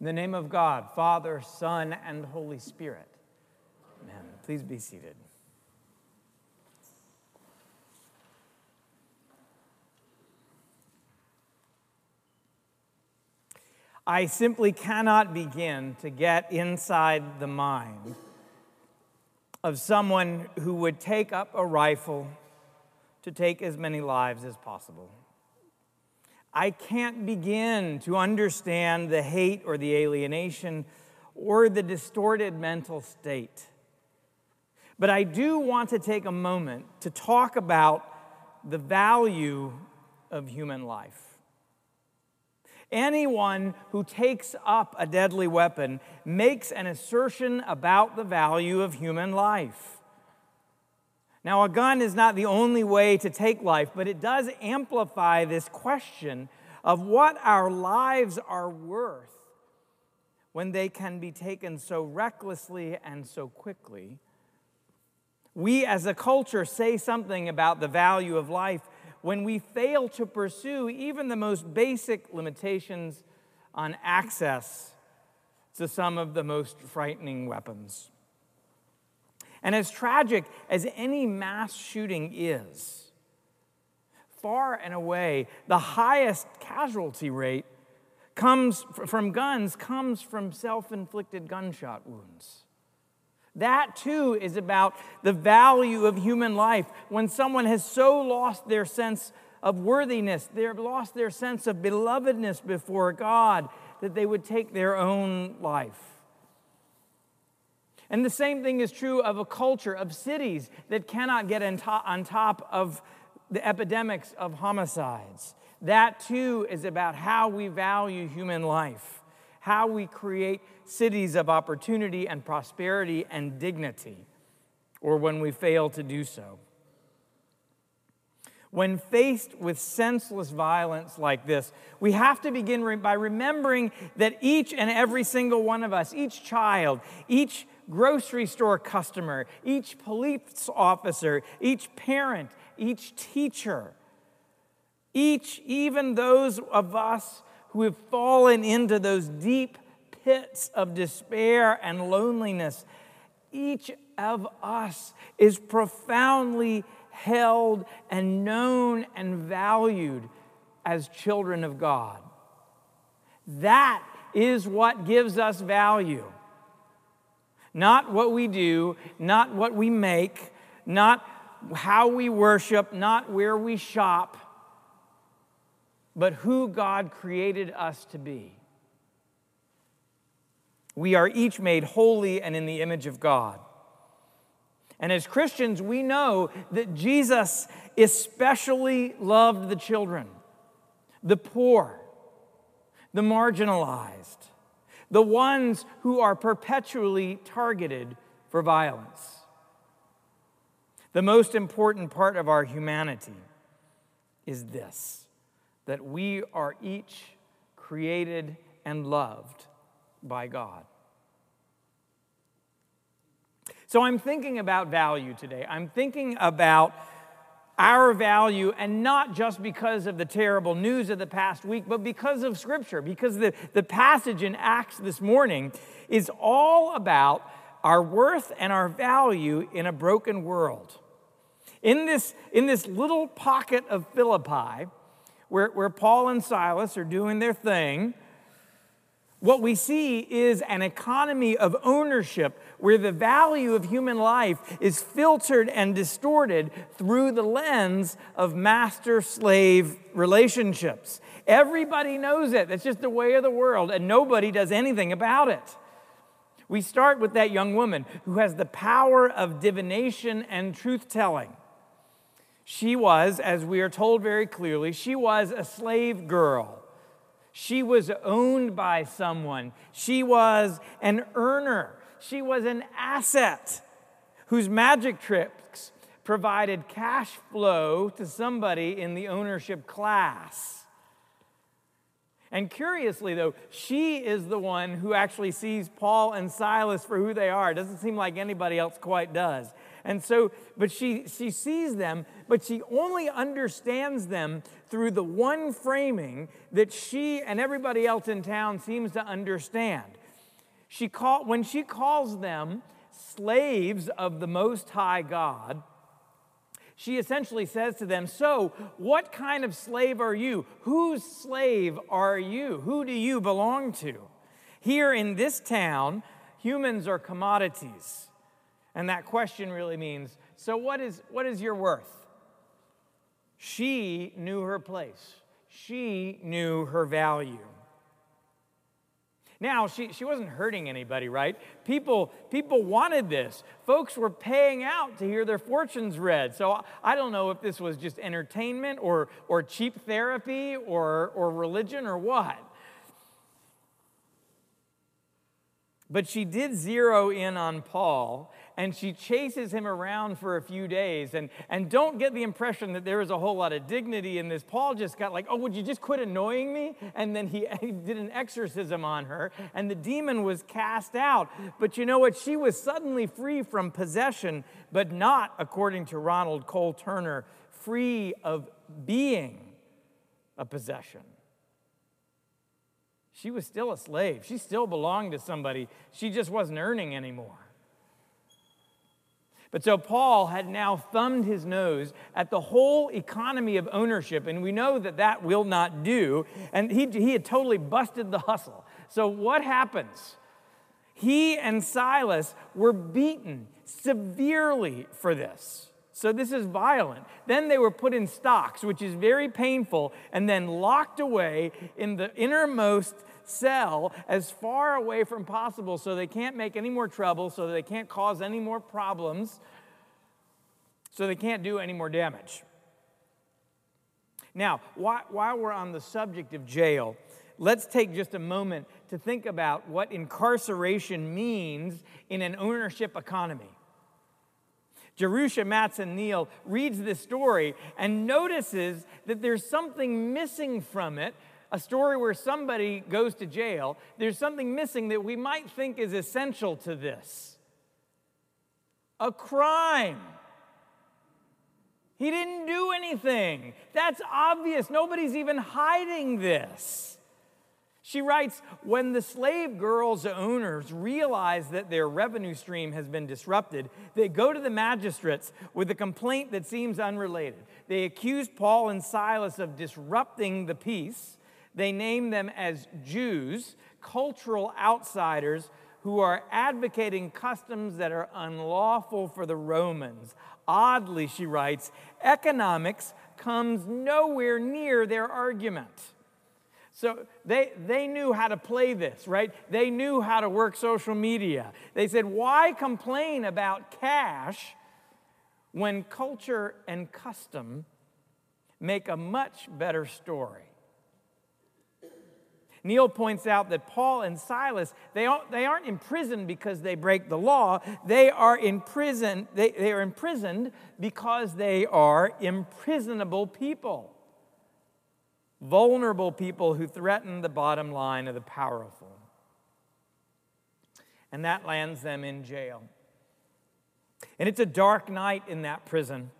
In the name of God, Father, Son, and Holy Spirit. Amen. Please be seated. I simply cannot begin to get inside the mind of someone who would take up a rifle to take as many lives as possible. I can't begin to understand the hate or the alienation or the distorted mental state. But I do want to take a moment to talk about the value of human life. Anyone who takes up a deadly weapon makes an assertion about the value of human life. Now, a gun is not the only way to take life, but it does amplify this question of what our lives are worth when they can be taken so recklessly and so quickly. We as a culture say something about the value of life when we fail to pursue even the most basic limitations on access to some of the most frightening weapons. And as tragic as any mass shooting is, far and away, the highest casualty rate comes from guns comes from self-inflicted gunshot wounds. That too is about the value of human life. When someone has so lost their sense of worthiness, they've lost their sense of belovedness before God, that they would take their own life. And the same thing is true of a culture, of cities that cannot get on top of the epidemics of homicides. That too is about how we value human life, how we create cities of opportunity and prosperity and dignity, or when we fail to do so. When faced with senseless violence like this, we have to begin by remembering that each and every single one of us, each child, each grocery store customer, each police officer, each parent, each teacher, each, even those of us who have fallen into those deep pits of despair and loneliness, each of us is profoundly held and known and valued as children of God. That is what gives us value. Not what we do, not what we make, not how we worship, not where we shop, but who God created us to be. We are each made holy and in the image of God. And as Christians, we know that Jesus especially loved the children, the poor, the marginalized, the ones who are perpetually targeted for violence. The most important part of our humanity is this that we are each created and loved by God. So I'm thinking about value today. I'm thinking about our value, and not just because of the terrible news of the past week, but because of Scripture, because the, the passage in Acts this morning is all about our worth and our value in a broken world. In this, in this little pocket of Philippi, where, where Paul and Silas are doing their thing, what we see is an economy of ownership where the value of human life is filtered and distorted through the lens of master slave relationships. Everybody knows it. That's just the way of the world, and nobody does anything about it. We start with that young woman who has the power of divination and truth telling. She was, as we are told very clearly, she was a slave girl. She was owned by someone. She was an earner. She was an asset whose magic tricks provided cash flow to somebody in the ownership class. And curiously, though, she is the one who actually sees Paul and Silas for who they are. It doesn't seem like anybody else quite does. And so, but she, she sees them, but she only understands them through the one framing that she and everybody else in town seems to understand. She call, when she calls them slaves of the Most High God, she essentially says to them, So, what kind of slave are you? Whose slave are you? Who do you belong to? Here in this town, humans are commodities. And that question really means so, what is, what is your worth? She knew her place, she knew her value. Now, she, she wasn't hurting anybody, right? People, people wanted this. Folks were paying out to hear their fortunes read. So I don't know if this was just entertainment or, or cheap therapy or, or religion or what. But she did zero in on Paul and she chases him around for a few days. And, and don't get the impression that there is a whole lot of dignity in this. Paul just got like, oh, would you just quit annoying me? And then he, he did an exorcism on her, and the demon was cast out. But you know what? She was suddenly free from possession, but not, according to Ronald Cole Turner, free of being a possession. She was still a slave. She still belonged to somebody. She just wasn't earning anymore. But so Paul had now thumbed his nose at the whole economy of ownership, and we know that that will not do. And he, he had totally busted the hustle. So what happens? He and Silas were beaten severely for this. So this is violent. Then they were put in stocks, which is very painful, and then locked away in the innermost cell as far away from possible so they can't make any more trouble, so they can't cause any more problems, so they can't do any more damage. Now, while we're on the subject of jail, let's take just a moment to think about what incarceration means in an ownership economy. Jerusha Matsen Neal reads this story and notices that there's something missing from it. A story where somebody goes to jail. There's something missing that we might think is essential to this a crime. He didn't do anything. That's obvious. Nobody's even hiding this. She writes When the slave girls' owners realize that their revenue stream has been disrupted, they go to the magistrates with a complaint that seems unrelated. They accuse Paul and Silas of disrupting the peace. They name them as Jews, cultural outsiders who are advocating customs that are unlawful for the Romans. Oddly, she writes, economics comes nowhere near their argument. So they, they knew how to play this, right? They knew how to work social media. They said, why complain about cash when culture and custom make a much better story? Neal points out that Paul and Silas, they they aren't imprisoned because they break the law. They are imprisoned, they, they are imprisoned because they are imprisonable people vulnerable people who threaten the bottom line of the powerful. And that lands them in jail. And it's a dark night in that prison.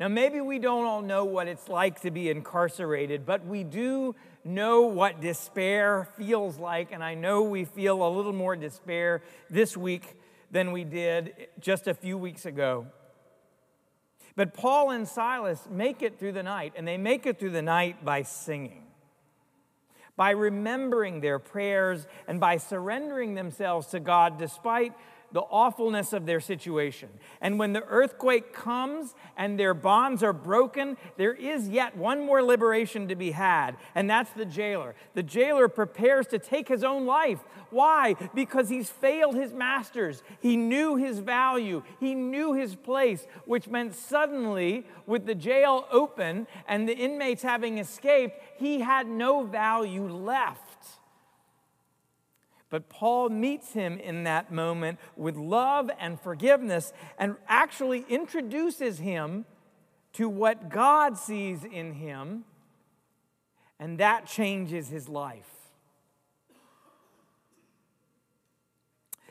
Now, maybe we don't all know what it's like to be incarcerated, but we do know what despair feels like. And I know we feel a little more despair this week than we did just a few weeks ago. But Paul and Silas make it through the night, and they make it through the night by singing, by remembering their prayers, and by surrendering themselves to God despite the awfulness of their situation. And when the earthquake comes and their bonds are broken, there is yet one more liberation to be had, and that's the jailer. The jailer prepares to take his own life. Why? Because he's failed his masters. He knew his value, he knew his place, which meant suddenly, with the jail open and the inmates having escaped, he had no value left. But Paul meets him in that moment with love and forgiveness and actually introduces him to what God sees in him, and that changes his life.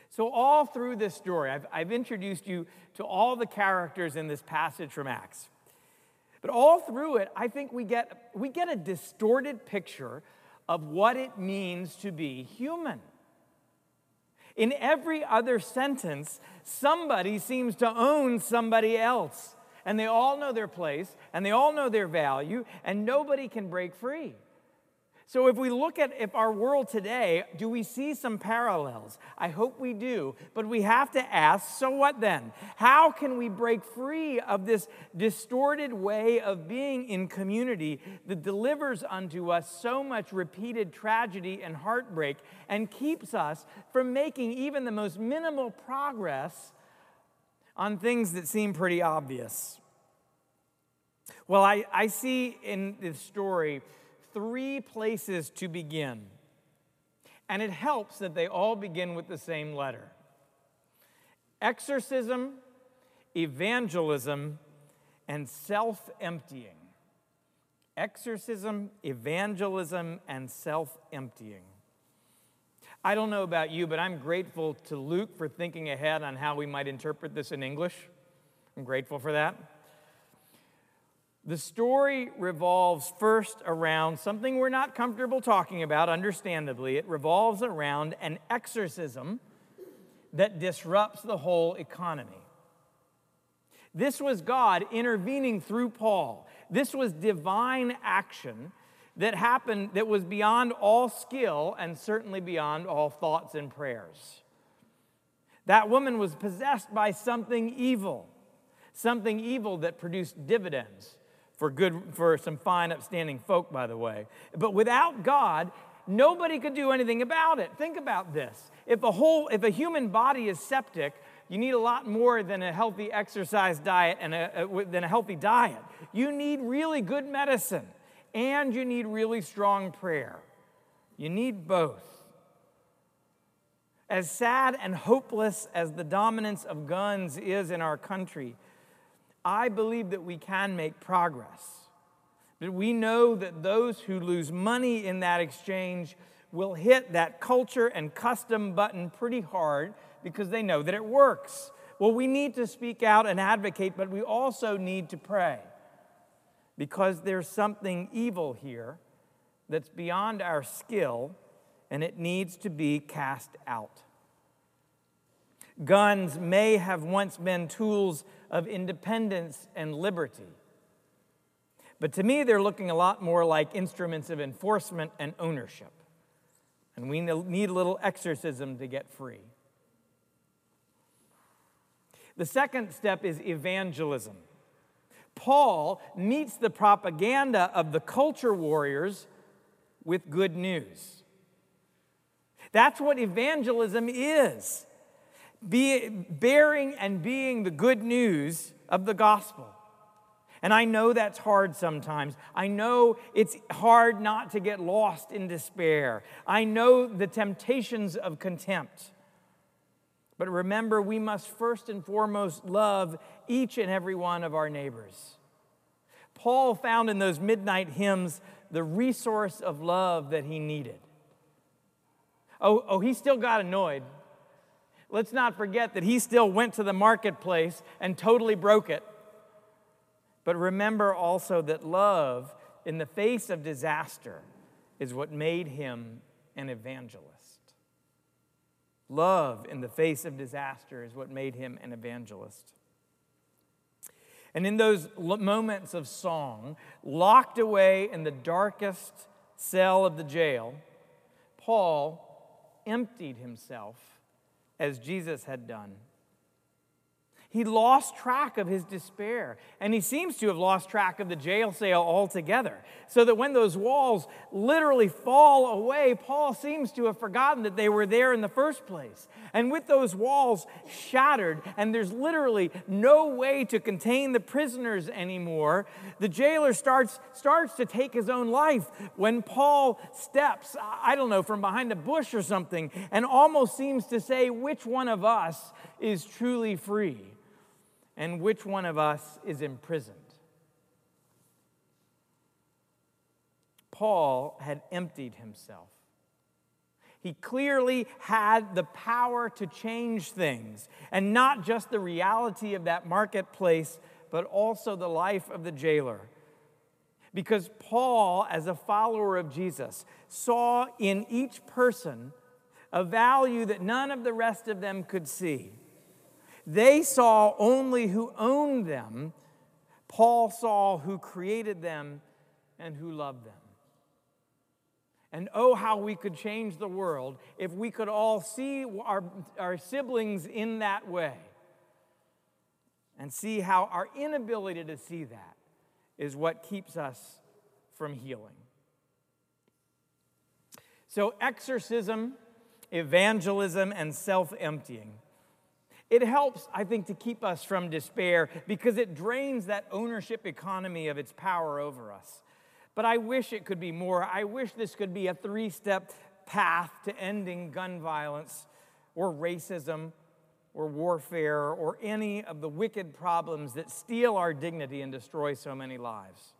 So, all through this story, I've, I've introduced you to all the characters in this passage from Acts. But all through it, I think we get, we get a distorted picture of what it means to be human. In every other sentence, somebody seems to own somebody else. And they all know their place, and they all know their value, and nobody can break free. So, if we look at if our world today, do we see some parallels? I hope we do, but we have to ask so what then? How can we break free of this distorted way of being in community that delivers unto us so much repeated tragedy and heartbreak and keeps us from making even the most minimal progress on things that seem pretty obvious? Well, I, I see in this story three places to begin. And it helps that they all begin with the same letter exorcism, evangelism, and self emptying. Exorcism, evangelism, and self emptying. I don't know about you, but I'm grateful to Luke for thinking ahead on how we might interpret this in English. I'm grateful for that. The story revolves first around something we're not comfortable talking about, understandably. It revolves around an exorcism that disrupts the whole economy. This was God intervening through Paul. This was divine action that happened that was beyond all skill and certainly beyond all thoughts and prayers. That woman was possessed by something evil, something evil that produced dividends for good for some fine upstanding folk by the way. But without god nobody could do anything about it. Think about this. If a whole if a human body is septic you need a lot more than a healthy exercise diet and a, a, than a healthy diet. You need really good medicine and you need really strong prayer. You need both. As sad and hopeless as the dominance of guns is in our country I believe that we can make progress. But we know that those who lose money in that exchange will hit that culture and custom button pretty hard because they know that it works. Well, we need to speak out and advocate, but we also need to pray because there's something evil here that's beyond our skill and it needs to be cast out. Guns may have once been tools of independence and liberty. But to me, they're looking a lot more like instruments of enforcement and ownership. And we need a little exorcism to get free. The second step is evangelism. Paul meets the propaganda of the culture warriors with good news. That's what evangelism is be, bearing and being the good news of the gospel. And I know that's hard sometimes. I know it's hard not to get lost in despair. I know the temptations of contempt. But remember, we must first and foremost love each and every one of our neighbors. Paul found in those midnight hymns the resource of love that he needed. Oh, oh he still got annoyed let's not forget that he still went to the marketplace and totally broke it. But remember also that love in the face of disaster is what made him an evangelist. Love in the face of disaster is what made him an evangelist. And in those moments of song, locked away in the darkest cell of the jail, Paul emptied himself as Jesus had done. He lost track of his despair, and he seems to have lost track of the jail cell altogether. So that when those walls literally fall away, Paul seems to have forgotten that they were there in the first place. And with those walls shattered, and there's literally no way to contain the prisoners anymore, the jailer starts, starts to take his own life when Paul steps, I don't know, from behind a bush or something, and almost seems to say, Which one of us is truly free? And which one of us is imprisoned. Paul had emptied himself. He clearly had the power to change things, and not just the reality of that marketplace, but also the life of the jailer. Because Paul, as a follower of Jesus, saw in each person a value that none of the rest of them could see. They saw only who owned them, Paul saw who created them and who loved them. And oh, how we could change the world if we could all see our, our siblings in that way and see how our inability to see that is what keeps us from healing. So, exorcism, evangelism, and self emptying. It helps, I think, to keep us from despair because it drains that ownership economy of its power over us. But I wish it could be more. I wish this could be a three step path to ending gun violence or racism or warfare or any of the wicked problems that steal our dignity and destroy so many lives.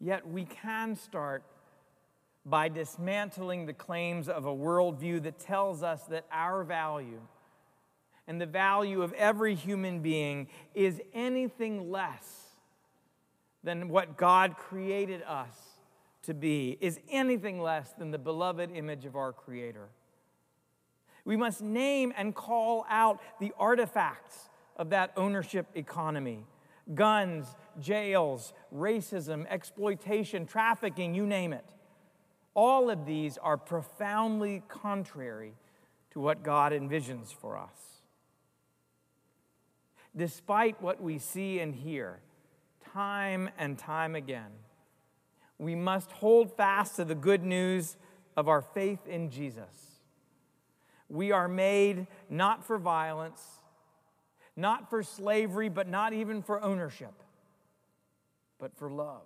Yet we can start by dismantling the claims of a worldview that tells us that our value and the value of every human being is anything less than what God created us to be, is anything less than the beloved image of our Creator. We must name and call out the artifacts of that ownership economy guns, jails, racism, exploitation, trafficking, you name it. All of these are profoundly contrary to what God envisions for us. Despite what we see and hear, time and time again. We must hold fast to the good news of our faith in Jesus. We are made not for violence, not for slavery, but not even for ownership, but for love.